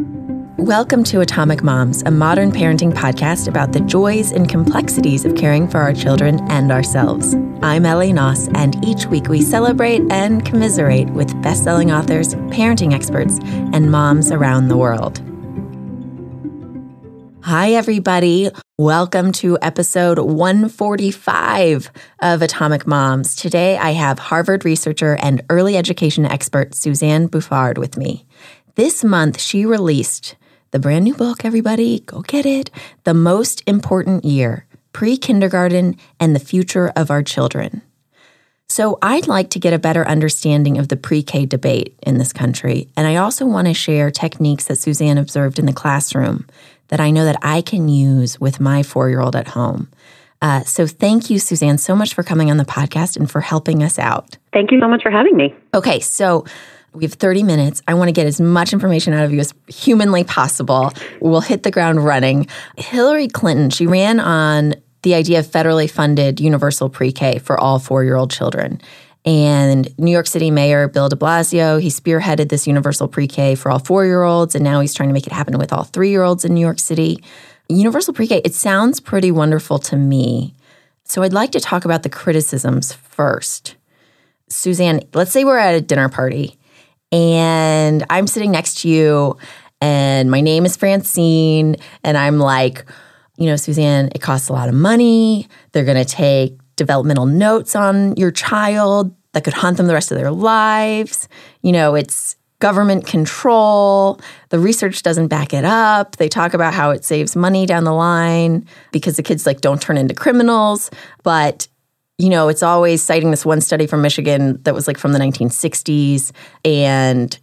Welcome to Atomic Moms, a modern parenting podcast about the joys and complexities of caring for our children and ourselves. I'm Ellie Knaus, and each week we celebrate and commiserate with best-selling authors, parenting experts, and moms around the world. Hi, everybody. Welcome to episode 145 of Atomic Moms. Today I have Harvard researcher and early education expert Suzanne Bouffard with me. This month, she released the brand new book, everybody, go get it. The Most Important Year Pre Kindergarten and the Future of Our Children. So, I'd like to get a better understanding of the pre K debate in this country. And I also want to share techniques that Suzanne observed in the classroom that I know that I can use with my four year old at home. Uh, so, thank you, Suzanne, so much for coming on the podcast and for helping us out. Thank you so much for having me. Okay, so we have 30 minutes. I want to get as much information out of you as humanly possible. We'll hit the ground running. Hillary Clinton, she ran on the idea of federally funded universal pre K for all four year old children. And New York City Mayor Bill de Blasio, he spearheaded this universal pre K for all four year olds, and now he's trying to make it happen with all three year olds in New York City. Universal pre K, it sounds pretty wonderful to me. So I'd like to talk about the criticisms first. Suzanne, let's say we're at a dinner party and I'm sitting next to you, and my name is Francine, and I'm like, you know, Suzanne, it costs a lot of money. They're going to take developmental notes on your child that could haunt them the rest of their lives. You know, it's government control. The research doesn't back it up. They talk about how it saves money down the line because the kids like don't turn into criminals, but you know, it's always citing this one study from Michigan that was like from the 1960s. And,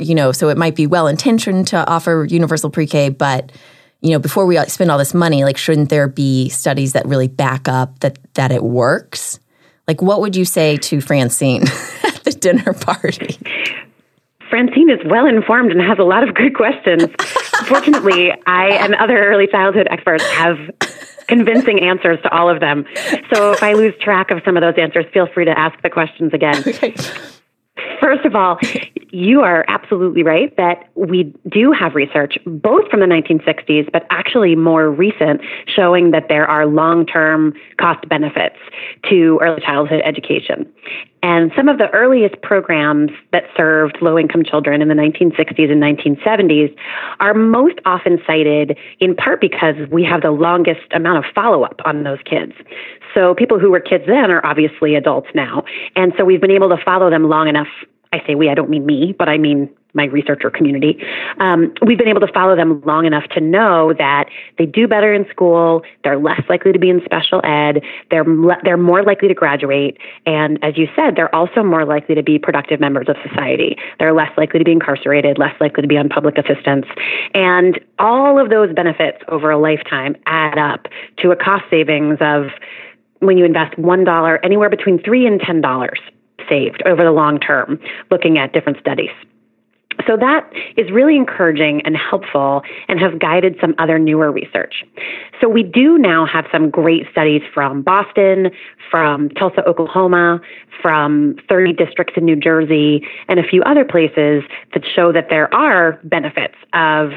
you know, so it might be well intentioned to offer universal pre K, but, you know, before we spend all this money, like, shouldn't there be studies that really back up that, that it works? Like, what would you say to Francine at the dinner party? Francine is well informed and has a lot of good questions. Fortunately, I and other early childhood experts have convincing answers to all of them. So if I lose track of some of those answers, feel free to ask the questions again. Okay. First of all, you are absolutely right that we do have research, both from the 1960s, but actually more recent, showing that there are long term cost benefits to early childhood education. And some of the earliest programs that served low income children in the 1960s and 1970s are most often cited in part because we have the longest amount of follow up on those kids. So people who were kids then are obviously adults now. And so we've been able to follow them long enough I say we, I don't mean me, but I mean my researcher community. Um, we've been able to follow them long enough to know that they do better in school. They're less likely to be in special ed. They're they're more likely to graduate, and as you said, they're also more likely to be productive members of society. They're less likely to be incarcerated, less likely to be on public assistance, and all of those benefits over a lifetime add up to a cost savings of when you invest one dollar, anywhere between three and ten dollars saved over the long term, looking at different studies. So that is really encouraging and helpful and has guided some other newer research. So we do now have some great studies from Boston, from Tulsa, Oklahoma, from 30 districts in New Jersey, and a few other places that show that there are benefits of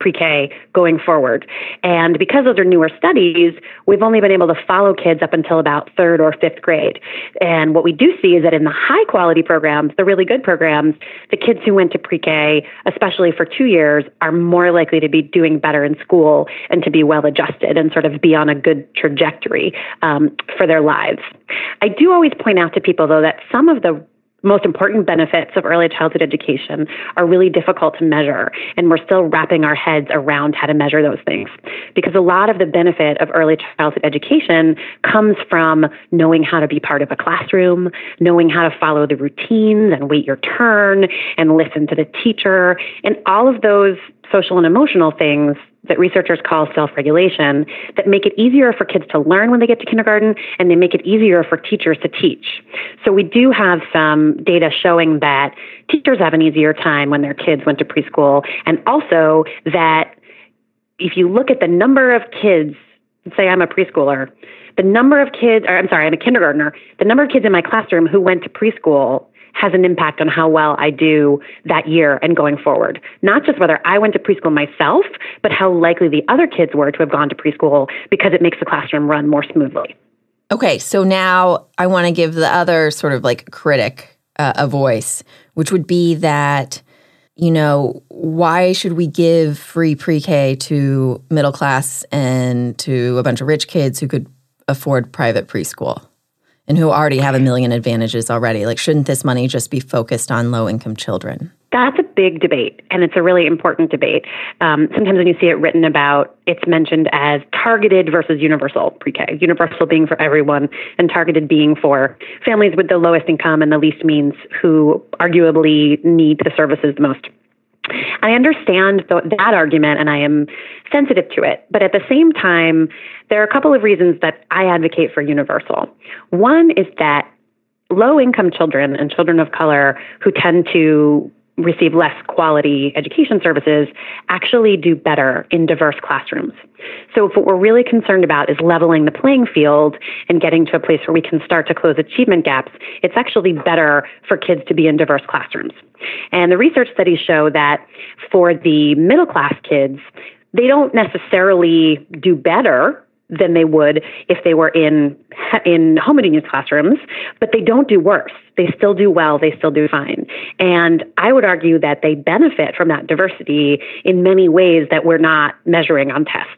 pre-K going forward. And because those are newer studies, we've only been able to follow kids up until about third or fifth grade. And what we do see is that in the high quality programs, the really good programs, the kids who went to pre-K, especially for two years, are more likely to be doing better in school and to be well adjusted and sort of be on a good trajectory um, for their lives. I do always point out to people, though, that some of the most important benefits of early childhood education are really difficult to measure, and we're still wrapping our heads around how to measure those things. Because a lot of the benefit of early childhood education comes from knowing how to be part of a classroom, knowing how to follow the routines and wait your turn and listen to the teacher, and all of those social and emotional things that researchers call self regulation that make it easier for kids to learn when they get to kindergarten and they make it easier for teachers to teach. So we do have some data showing that teachers have an easier time when their kids went to preschool and also that if you look at the number of kids, say I'm a preschooler, the number of kids, or I'm sorry, I'm a kindergartner, the number of kids in my classroom who went to preschool has an impact on how well I do that year and going forward. Not just whether I went to preschool myself, but how likely the other kids were to have gone to preschool because it makes the classroom run more smoothly. Okay, so now I want to give the other sort of like critic uh, a voice, which would be that, you know, why should we give free pre K to middle class and to a bunch of rich kids who could afford private preschool? And who already have a million advantages already. Like, shouldn't this money just be focused on low income children? That's a big debate, and it's a really important debate. Um, sometimes when you see it written about, it's mentioned as targeted versus universal pre K. Universal being for everyone, and targeted being for families with the lowest income and the least means who arguably need the services the most. I understand th- that argument and I am sensitive to it. But at the same time, there are a couple of reasons that I advocate for universal. One is that low income children and children of color who tend to receive less quality education services actually do better in diverse classrooms. So if what we're really concerned about is leveling the playing field and getting to a place where we can start to close achievement gaps, it's actually better for kids to be in diverse classrooms. And the research studies show that for the middle class kids, they don't necessarily do better than they would if they were in in homogeneous classrooms, but they don't do worse. They still do well. They still do fine. And I would argue that they benefit from that diversity in many ways that we're not measuring on tests.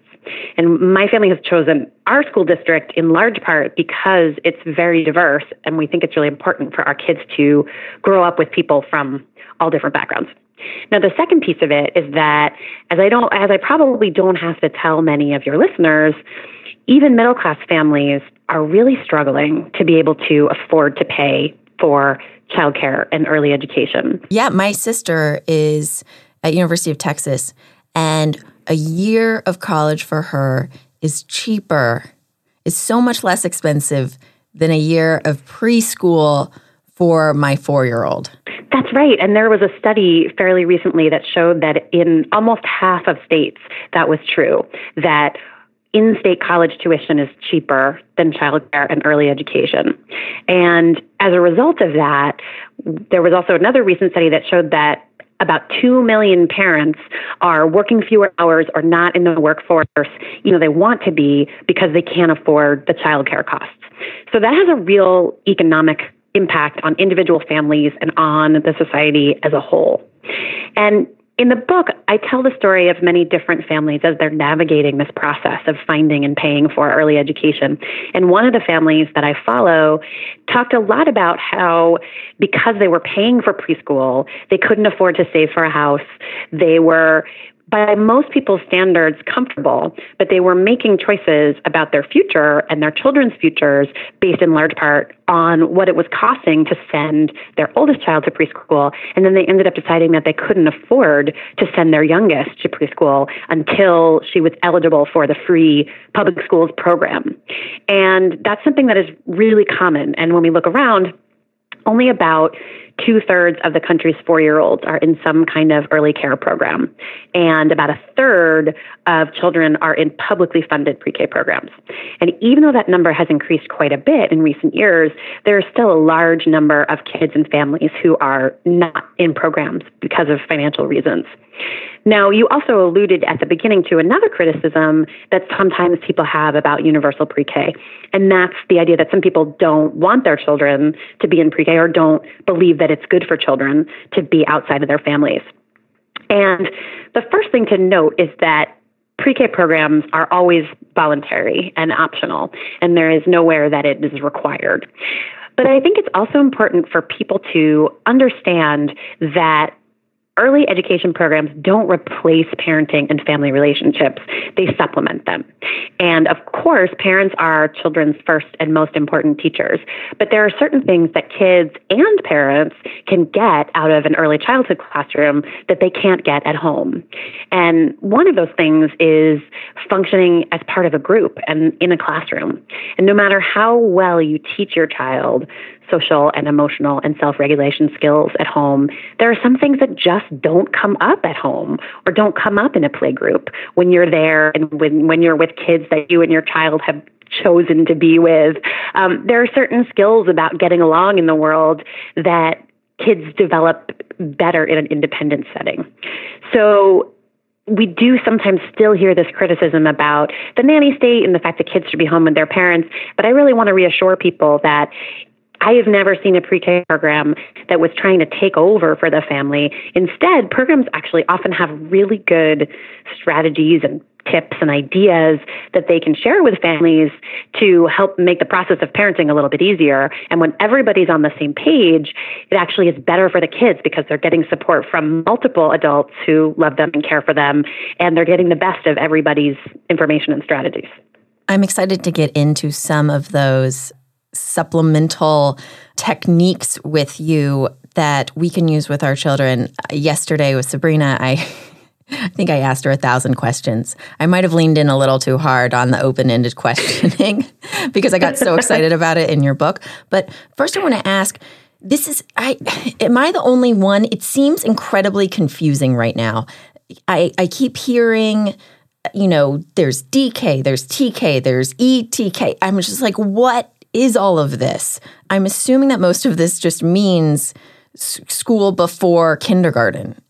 And my family has chosen our school district in large part because it's very diverse, and we think it's really important for our kids to grow up with people from all different backgrounds. Now, the second piece of it is that, as I don't, as I probably don't have to tell many of your listeners, even middle class families are really struggling to be able to afford to pay for childcare and early education. Yeah, my sister is at University of Texas and a year of college for her is cheaper, is so much less expensive than a year of preschool for my 4-year-old. That's right. And there was a study fairly recently that showed that in almost half of states that was true that in state college tuition is cheaper than childcare and early education. And as a result of that, there was also another recent study that showed that about 2 million parents are working fewer hours or not in the workforce, you know, they want to be because they can't afford the childcare costs. So that has a real economic impact on individual families and on the society as a whole. And in the book, I tell the story of many different families as they're navigating this process of finding and paying for early education. And one of the families that I follow talked a lot about how, because they were paying for preschool, they couldn't afford to save for a house. They were by most people's standards, comfortable, but they were making choices about their future and their children's futures based in large part on what it was costing to send their oldest child to preschool. And then they ended up deciding that they couldn't afford to send their youngest to preschool until she was eligible for the free public schools program. And that's something that is really common. And when we look around, only about two thirds of the country's four year olds are in some kind of early care program, and about a third of children are in publicly funded pre K programs. And even though that number has increased quite a bit in recent years, there is still a large number of kids and families who are not in programs because of financial reasons. Now, you also alluded at the beginning to another criticism that sometimes people have about universal pre K, and that's the idea that some people don't want their children to be in pre K or don't believe that it's good for children to be outside of their families. And the first thing to note is that pre K programs are always voluntary and optional, and there is nowhere that it is required. But I think it's also important for people to understand that early education programs don't replace parenting and family relationships, they supplement them. And of course, parents are children's first and most important teachers. But there are certain things that kids and parents can get out of an early childhood classroom that they can't get at home. And one of those things is functioning as part of a group and in a classroom. And no matter how well you teach your child social and emotional and self regulation skills at home, there are some things that just don't come up at home or don't come up in a play group when you're there and when, when you're with kids that you and your child have chosen to be with. Um, there are certain skills about getting along in the world that kids develop better in an independent setting. So we do sometimes still hear this criticism about the nanny state and the fact that kids should be home with their parents. But I really want to reassure people that I have never seen a pre K program that was trying to take over for the family. Instead, programs actually often have really good strategies and tips and ideas that they can share with families to help make the process of parenting a little bit easier. And when everybody's on the same page, it actually is better for the kids because they're getting support from multiple adults who love them and care for them, and they're getting the best of everybody's information and strategies. I'm excited to get into some of those supplemental techniques with you that we can use with our children. Yesterday with Sabrina, I I think I asked her a thousand questions. I might have leaned in a little too hard on the open ended questioning because I got so excited about it in your book. But first, I want to ask this is, I, am I the only one? It seems incredibly confusing right now. I, I keep hearing, you know, there's DK, there's TK, there's ETK. I'm just like, what is all of this? I'm assuming that most of this just means school before kindergarten.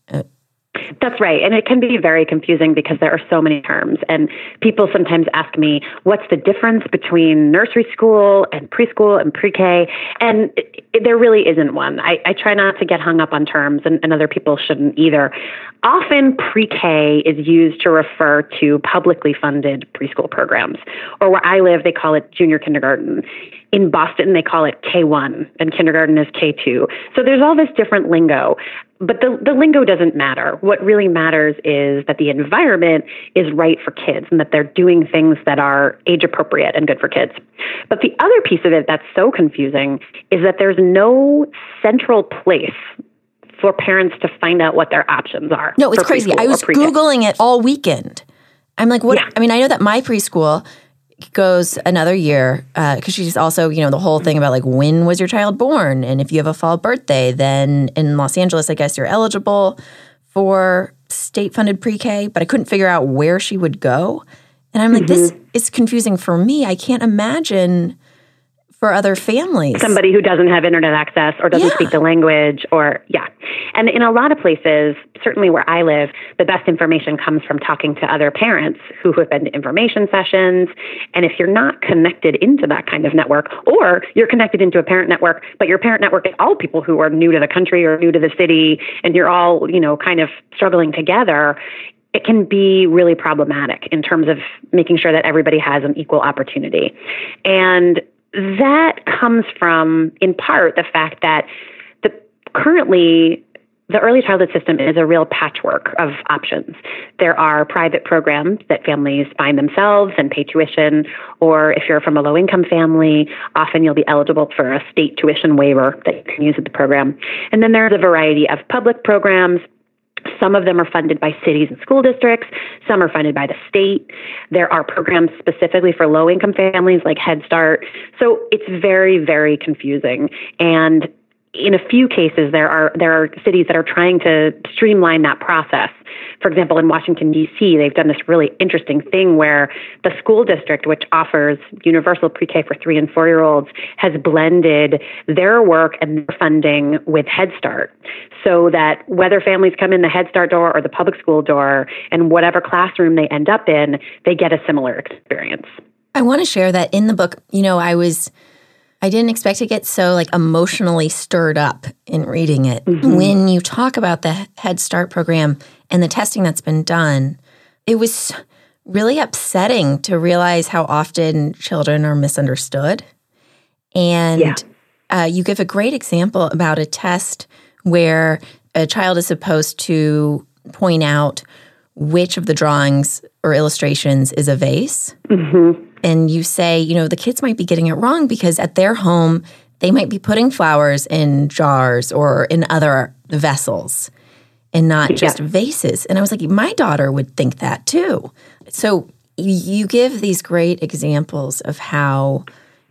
That's right. And it can be very confusing because there are so many terms. And people sometimes ask me, what's the difference between nursery school and preschool and pre K? And it, it, there really isn't one. I, I, try not to get hung up on terms, and, and other people shouldn't either. Often pre K is used to refer to publicly funded preschool programs, or where I live, they call it junior kindergarten in Boston, they call it K1, and kindergarten is K2. So there's all this different lingo. But the, the lingo doesn't matter. What really matters is that the environment is right for kids and that they're doing things that are age appropriate and good for kids. But the other piece of it that's so confusing is that there's no central place for parents to find out what their options are. No, it's crazy. I was Googling it all weekend. I'm like, what? Yeah. I mean, I know that my preschool goes another year because uh, she's also you know the whole thing about like when was your child born? And if you have a fall birthday then in los angeles i guess you're eligible for state funded pre-k but i couldn't figure out where she would go. And i'm like mm-hmm. this is confusing for me. I can't imagine for other families. Somebody who doesn't have internet access or doesn't yeah. speak the language or yeah. And in a lot of places, certainly where I live, the best information comes from talking to other parents who have been to information sessions. And if you're not connected into that kind of network or you're connected into a parent network, but your parent network is all people who are new to the country or new to the city and you're all, you know, kind of struggling together, it can be really problematic in terms of making sure that everybody has an equal opportunity. And that comes from, in part, the fact that the currently the early childhood system is a real patchwork of options. There are private programs that families find themselves and pay tuition, or if you're from a low income family, often you'll be eligible for a state tuition waiver that you can use at the program. And then there's a variety of public programs some of them are funded by cities and school districts. Some are funded by the state. There are programs specifically for low income families like Head Start. So it's very, very confusing. And in a few cases, there are there are cities that are trying to streamline that process. For example, in Washington D.C., they've done this really interesting thing where the school district, which offers universal pre-K for three and four year olds, has blended their work and their funding with Head Start, so that whether families come in the Head Start door or the public school door, and whatever classroom they end up in, they get a similar experience. I want to share that in the book. You know, I was I didn't expect to get so like emotionally stirred up in reading it. Mm-hmm. When you talk about the Head Start program and the testing that's been done, it was really upsetting to realize how often children are misunderstood. And yeah. uh, you give a great example about a test where a child is supposed to point out which of the drawings or illustrations is a vase. Mm-hmm and you say, you know, the kids might be getting it wrong because at their home, they might be putting flowers in jars or in other vessels and not just yeah. vases. And I was like, my daughter would think that too. So you give these great examples of how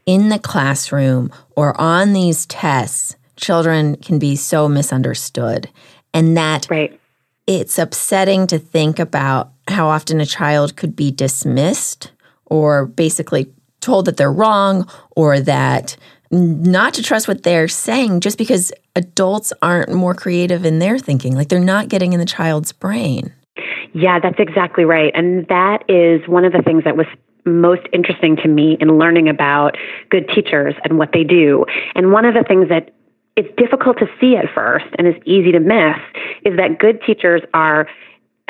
in the classroom or on these tests, children can be so misunderstood. And that right. it's upsetting to think about how often a child could be dismissed or basically told that they're wrong or that not to trust what they're saying just because adults aren't more creative in their thinking. Like they're not getting in the child's brain. Yeah, that's exactly right. And that is one of the things that was most interesting to me in learning about good teachers and what they do. And one of the things that it's difficult to see at first and is easy to miss is that good teachers are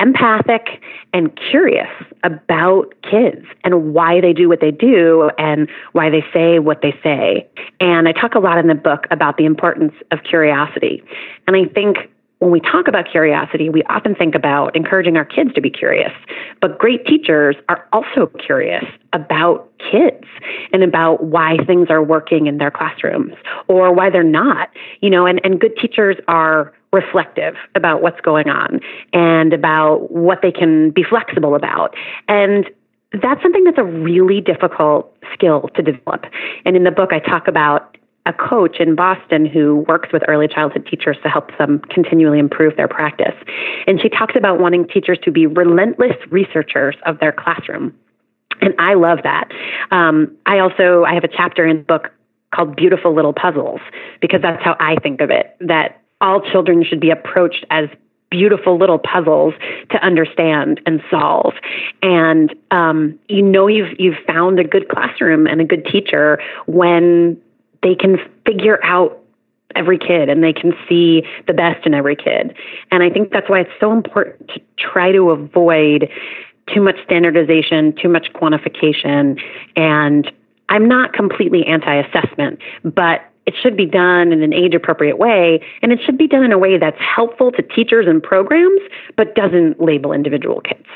empathic and curious about kids and why they do what they do and why they say what they say. And I talk a lot in the book about the importance of curiosity. And I think when we talk about curiosity, we often think about encouraging our kids to be curious. But great teachers are also curious about kids and about why things are working in their classrooms or why they're not. You know, and, and good teachers are reflective about what's going on and about what they can be flexible about. And that's something that's a really difficult skill to develop. And in the book, I talk about a coach in Boston who works with early childhood teachers to help them continually improve their practice. And she talks about wanting teachers to be relentless researchers of their classroom. And I love that. Um, I also I have a chapter in the book called Beautiful Little Puzzles because that's how I think of it. That all children should be approached as beautiful little puzzles to understand and solve. And um, you know you've you've found a good classroom and a good teacher when they can figure out every kid and they can see the best in every kid. And I think that's why it's so important to try to avoid too much standardization, too much quantification. And I'm not completely anti assessment, but it should be done in an age appropriate way. And it should be done in a way that's helpful to teachers and programs, but doesn't label individual kids.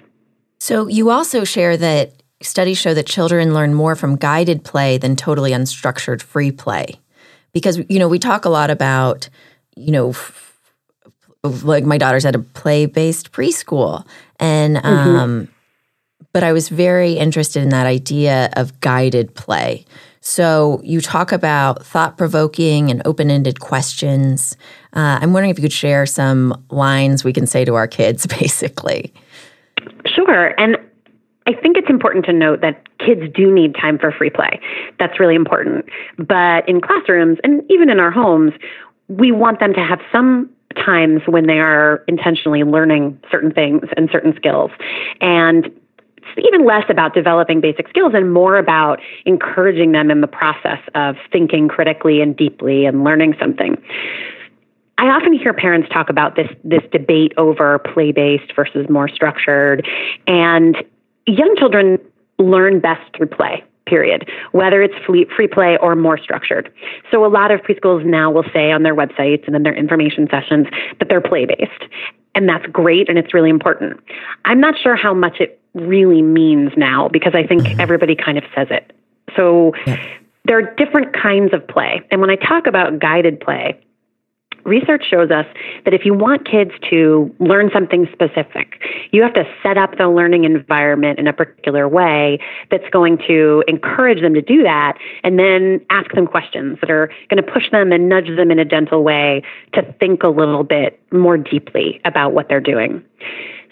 So you also share that studies show that children learn more from guided play than totally unstructured free play. Because, you know, we talk a lot about, you know, f- like my daughter's at a play based preschool. And, mm-hmm. um, but I was very interested in that idea of guided play. So you talk about thought provoking and open ended questions. Uh, I'm wondering if you could share some lines we can say to our kids, basically. Sure. And I think it's important to note that kids do need time for free play. That's really important. But in classrooms and even in our homes, we want them to have some times when they are intentionally learning certain things and certain skills. And it's even less about developing basic skills and more about encouraging them in the process of thinking critically and deeply and learning something. I often hear parents talk about this this debate over play based versus more structured, and young children learn best through play period, whether it's free, free play or more structured. So a lot of preschools now will say on their websites and in their information sessions that they're play based. And that's great and it's really important. I'm not sure how much it really means now because I think mm-hmm. everybody kind of says it. So yeah. there are different kinds of play. And when I talk about guided play, research shows us that if you want kids to learn something specific, you have to set up the learning environment in a particular way that's going to encourage them to do that and then ask them questions that are going to push them and nudge them in a gentle way to think a little bit more deeply about what they're doing.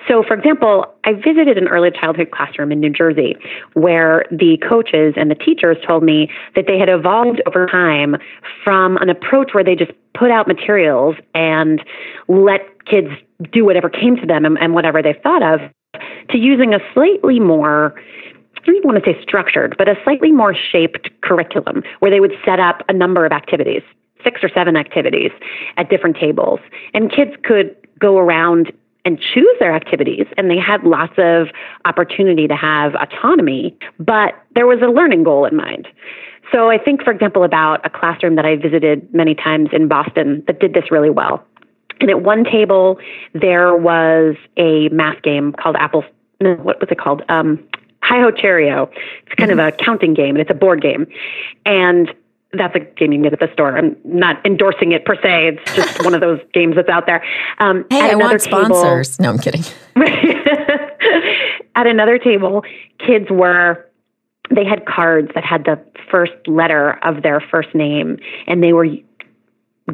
So, for example, I visited an early childhood classroom in New Jersey where the coaches and the teachers told me that they had evolved over time from an approach where they just put out materials and let kids do whatever came to them and, and whatever they thought of to using a slightly more I don't even want to say structured, but a slightly more shaped curriculum where they would set up a number of activities, six or seven activities at different tables. And kids could go around and choose their activities and they had lots of opportunity to have autonomy, but there was a learning goal in mind. So I think, for example, about a classroom that I visited many times in Boston that did this really well. And at one table, there was a math game called Apples. No, what was it called? Um, Hi Ho Cherry-O. It's kind mm-hmm. of a counting game, and it's a board game. And that's a game you can get at the store. I'm not endorsing it per se. It's just one of those games that's out there. Um, hey, I want table, sponsors. No, I'm kidding. at another table, kids were they had cards that had the first letter of their first name, and they were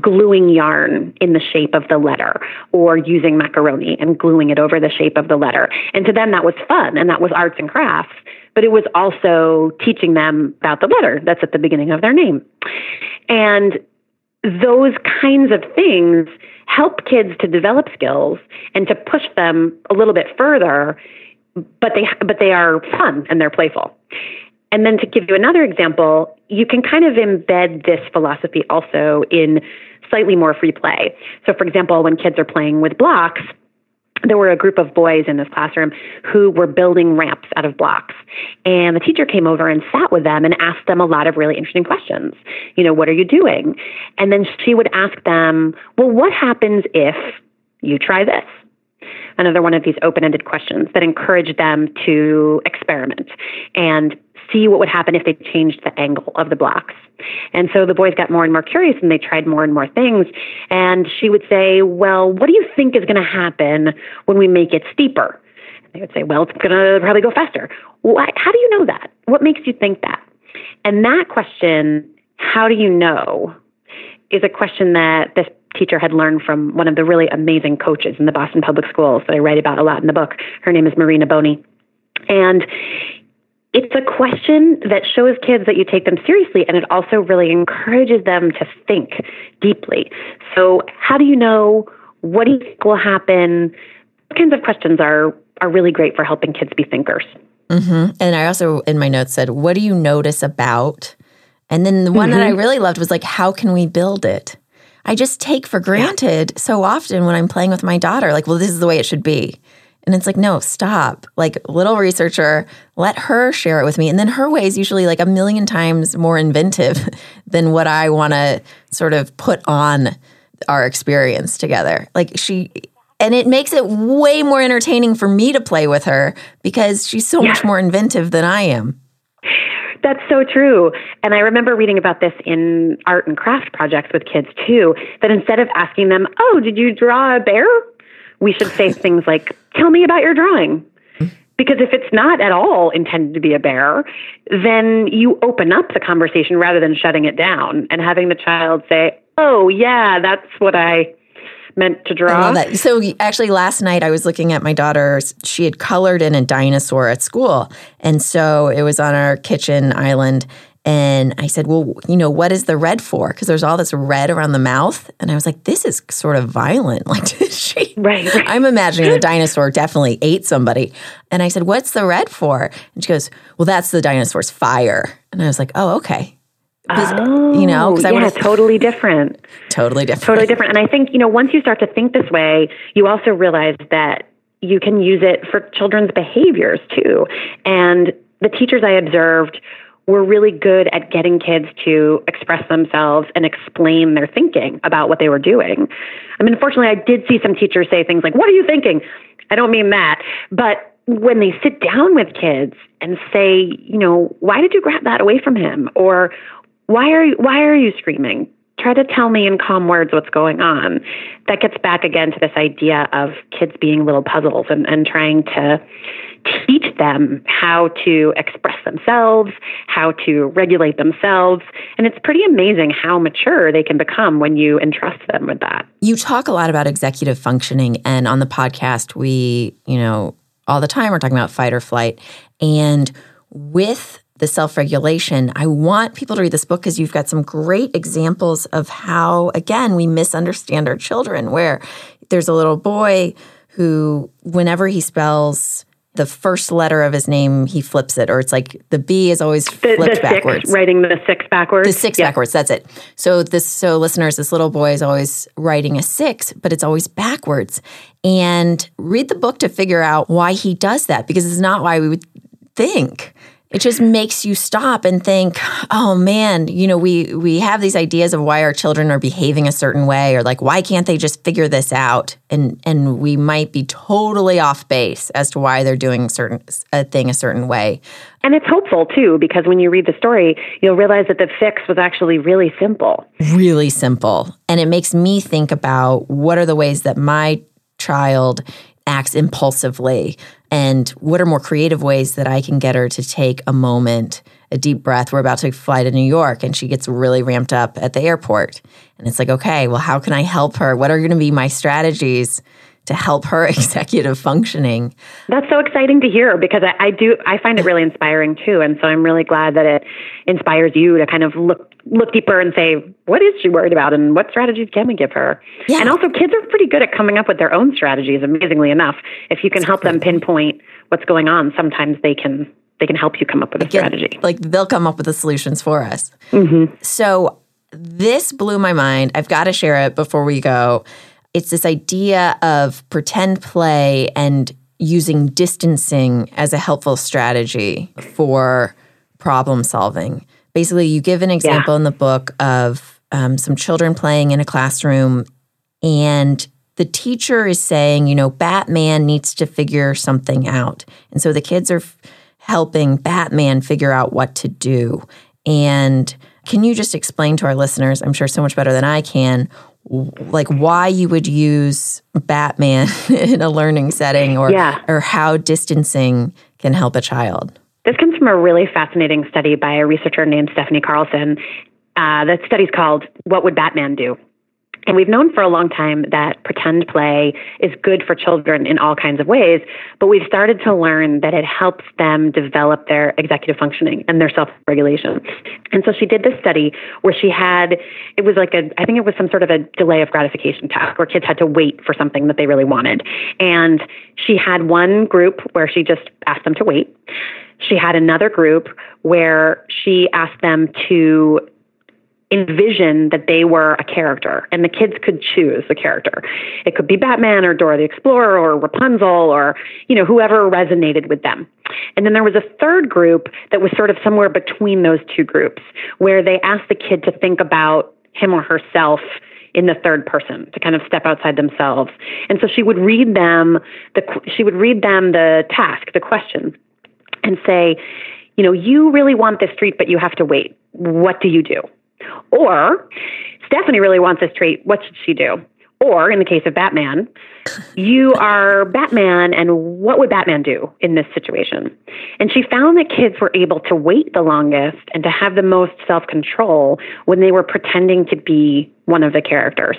gluing yarn in the shape of the letter or using macaroni and gluing it over the shape of the letter. And to them, that was fun and that was arts and crafts, but it was also teaching them about the letter that's at the beginning of their name. And those kinds of things help kids to develop skills and to push them a little bit further, but they, but they are fun and they're playful. And then to give you another example, you can kind of embed this philosophy also in slightly more free play. So, for example, when kids are playing with blocks, there were a group of boys in this classroom who were building ramps out of blocks. And the teacher came over and sat with them and asked them a lot of really interesting questions. You know, what are you doing? And then she would ask them, well, what happens if you try this? Another one of these open ended questions that encouraged them to experiment and see what would happen if they changed the angle of the blocks. And so the boys got more and more curious and they tried more and more things. And she would say, Well, what do you think is going to happen when we make it steeper? And they would say, Well, it's going to probably go faster. How do you know that? What makes you think that? And that question, how do you know, is a question that this teacher had learned from one of the really amazing coaches in the Boston Public Schools that I write about a lot in the book. Her name is Marina Boni. And it's a question that shows kids that you take them seriously and it also really encourages them to think deeply. So, how do you know? What do you think will happen? What kinds of questions are, are really great for helping kids be thinkers? Mm-hmm. And I also, in my notes, said, What do you notice about? And then the one mm-hmm. that I mm-hmm. really loved was like, How can we build it? I just take for granted yeah. so often when I'm playing with my daughter, like, well, this is the way it should be. And it's like, no, stop. Like, little researcher, let her share it with me. And then her way is usually like a million times more inventive than what I want to sort of put on our experience together. Like, she, and it makes it way more entertaining for me to play with her because she's so yeah. much more inventive than I am. That's so true. And I remember reading about this in art and craft projects with kids too, that instead of asking them, Oh, did you draw a bear? We should say things like, Tell me about your drawing. Because if it's not at all intended to be a bear, then you open up the conversation rather than shutting it down and having the child say, Oh, yeah, that's what I meant to draw. I love that. So actually last night I was looking at my daughter's she had colored in a dinosaur at school. And so it was on our kitchen island and I said, Well, you know, what is the red for? Because there's all this red around the mouth. And I was like, This is sort of violent. Like, did she? Right. right. I'm imagining the dinosaur definitely ate somebody. And I said, What's the red for? And she goes, Well, that's the dinosaur's fire. And I was like, Oh, okay. Oh, you know, oh, because I yeah, totally different. totally different. Totally different. And I think, you know, once you start to think this way, you also realize that you can use it for children's behaviors too. And the teachers I observed were really good at getting kids to express themselves and explain their thinking about what they were doing. I mean, unfortunately, I did see some teachers say things like, What are you thinking? I don't mean that. But when they sit down with kids and say, you know, why did you grab that away from him? Or why are you, why are you screaming? Try to tell me in calm words what's going on. That gets back again to this idea of kids being little puzzles and, and trying to teach them how to express themselves, how to regulate themselves. And it's pretty amazing how mature they can become when you entrust them with that. You talk a lot about executive functioning. And on the podcast, we, you know, all the time we're talking about fight or flight. And with the self regulation, I want people to read this book because you've got some great examples of how, again, we misunderstand our children, where there's a little boy who, whenever he spells the first letter of his name, he flips it, or it's like the B is always flipped the, the backwards. Six, writing the six backwards. The six backwards. That's it. So this, so listeners, this little boy is always writing a six, but it's always backwards. And read the book to figure out why he does that, because it's not why we would think it just makes you stop and think, oh man, you know, we we have these ideas of why our children are behaving a certain way or like why can't they just figure this out? And and we might be totally off base as to why they're doing certain a thing a certain way. And it's hopeful too because when you read the story, you'll realize that the fix was actually really simple. Really simple. And it makes me think about what are the ways that my child acts impulsively and what are more creative ways that I can get her to take a moment, a deep breath. We're about to fly to New York and she gets really ramped up at the airport. And it's like, okay, well, how can I help her? What are going to be my strategies to help her executive functioning. That's so exciting to hear because I, I, do I find it really inspiring too, and so I'm really glad that it inspires you to kind of look look deeper and say what is she worried about and what strategies can we give her. Yeah. And also, kids are pretty good at coming up with their own strategies. Amazingly enough, if you can help them pinpoint what's going on, sometimes they can they can help you come up with a strategy. Like they'll come up with the solutions for us. Mm-hmm. So this blew my mind. I've got to share it before we go. It's this idea of pretend play and using distancing as a helpful strategy for problem solving. Basically, you give an example yeah. in the book of um, some children playing in a classroom, and the teacher is saying, you know, Batman needs to figure something out. And so the kids are f- helping Batman figure out what to do. And can you just explain to our listeners, I'm sure so much better than I can, like why you would use Batman in a learning setting or yeah. or how distancing can help a child. This comes from a really fascinating study by a researcher named Stephanie Carlson. Uh, that study's called "What Would Batman Do?" And we've known for a long time that pretend play is good for children in all kinds of ways, but we've started to learn that it helps them develop their executive functioning and their self regulation. And so she did this study where she had, it was like a, I think it was some sort of a delay of gratification task where kids had to wait for something that they really wanted. And she had one group where she just asked them to wait. She had another group where she asked them to envision that they were a character and the kids could choose the character. It could be Batman or Dora the Explorer or Rapunzel or, you know, whoever resonated with them. And then there was a third group that was sort of somewhere between those two groups where they asked the kid to think about him or herself in the third person to kind of step outside themselves. And so she would read them the she would read them the task, the question and say, you know, you really want this treat but you have to wait. What do you do? Or Stephanie really wants this trait. What should she do? Or in the case of Batman, you are Batman, and what would Batman do in this situation? And she found that kids were able to wait the longest and to have the most self control when they were pretending to be one of the characters.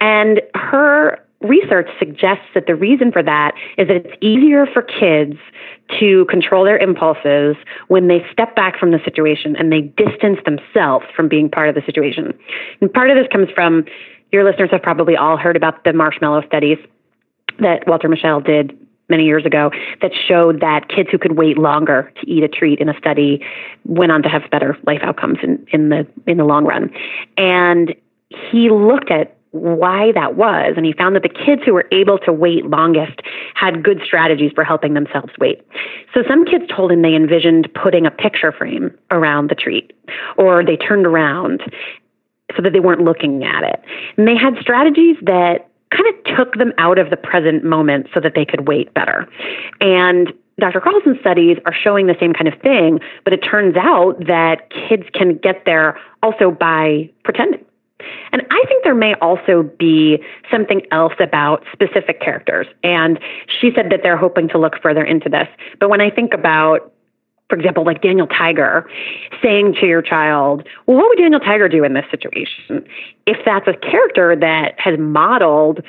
And her research suggests that the reason for that is that it's easier for kids to control their impulses when they step back from the situation and they distance themselves from being part of the situation. And part of this comes from your listeners have probably all heard about the marshmallow studies that Walter Mischel did many years ago that showed that kids who could wait longer to eat a treat in a study went on to have better life outcomes in, in the in the long run. And he looked at why that was. And he found that the kids who were able to wait longest had good strategies for helping themselves wait. So some kids told him they envisioned putting a picture frame around the treat, or they turned around so that they weren't looking at it. And they had strategies that kind of took them out of the present moment so that they could wait better. And Dr. Carlson's studies are showing the same kind of thing, but it turns out that kids can get there also by pretending. And I think there may also be something else about specific characters. And she said that they're hoping to look further into this. But when I think about for example, like Daniel Tiger saying to your child, well, what would Daniel Tiger do in this situation? If that's a character that has modeled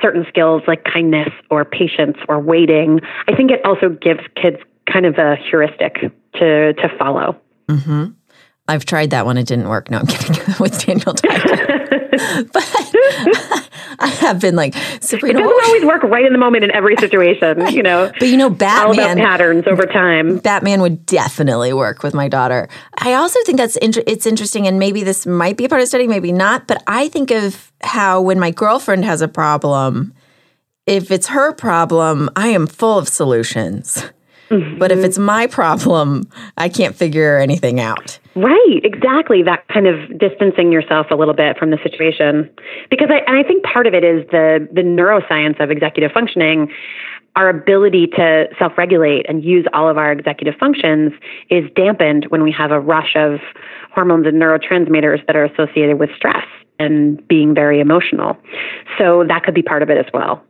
certain skills like kindness or patience or waiting, I think it also gives kids kind of a heuristic to, to follow. Mm-hmm. I've tried that one. It didn't work. No, I'm kidding. With Daniel Tiger. but I have been like, Sabrina. It doesn't always work right in the moment in every situation, you know. But you know, Batman. Patterns over time. Batman would definitely work with my daughter. I also think that's inter- it's interesting, and maybe this might be a part of study, maybe not. But I think of how when my girlfriend has a problem, if it's her problem, I am full of solutions. Mm-hmm. But if it's my problem, I can't figure anything out. Right, exactly. That kind of distancing yourself a little bit from the situation. Because I, and I think part of it is the, the neuroscience of executive functioning. Our ability to self regulate and use all of our executive functions is dampened when we have a rush of hormones and neurotransmitters that are associated with stress and being very emotional. So that could be part of it as well.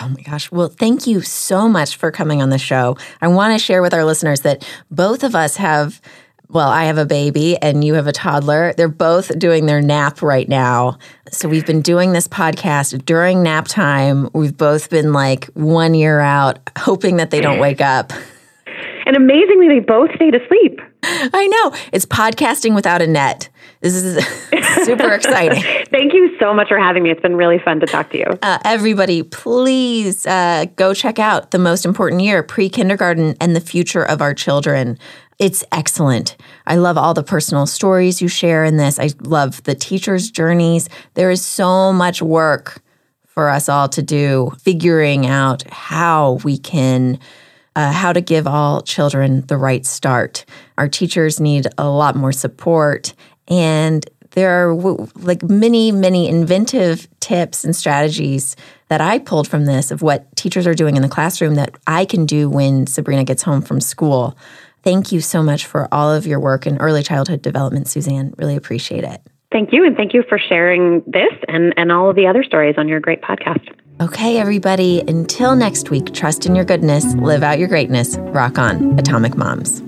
Oh my gosh. Well, thank you so much for coming on the show. I want to share with our listeners that both of us have, well, I have a baby and you have a toddler. They're both doing their nap right now. So we've been doing this podcast during nap time. We've both been like one year out, hoping that they don't wake up. And amazingly, they both stayed asleep. I know. It's podcasting without a net. This is super exciting. Thank you so much for having me. It's been really fun to talk to you. Uh, everybody, please uh, go check out The Most Important Year, Pre Kindergarten and the Future of Our Children. It's excellent. I love all the personal stories you share in this. I love the teachers' journeys. There is so much work for us all to do, figuring out how we can uh, how to give all children the right start. Our teachers need a lot more support, and there are like many, many inventive tips and strategies that I pulled from this of what teachers are doing in the classroom that I can do when Sabrina gets home from school. Thank you so much for all of your work in early childhood development, Suzanne. Really appreciate it. Thank you. And thank you for sharing this and, and all of the other stories on your great podcast. Okay, everybody, until next week, trust in your goodness, live out your greatness, rock on, Atomic Moms.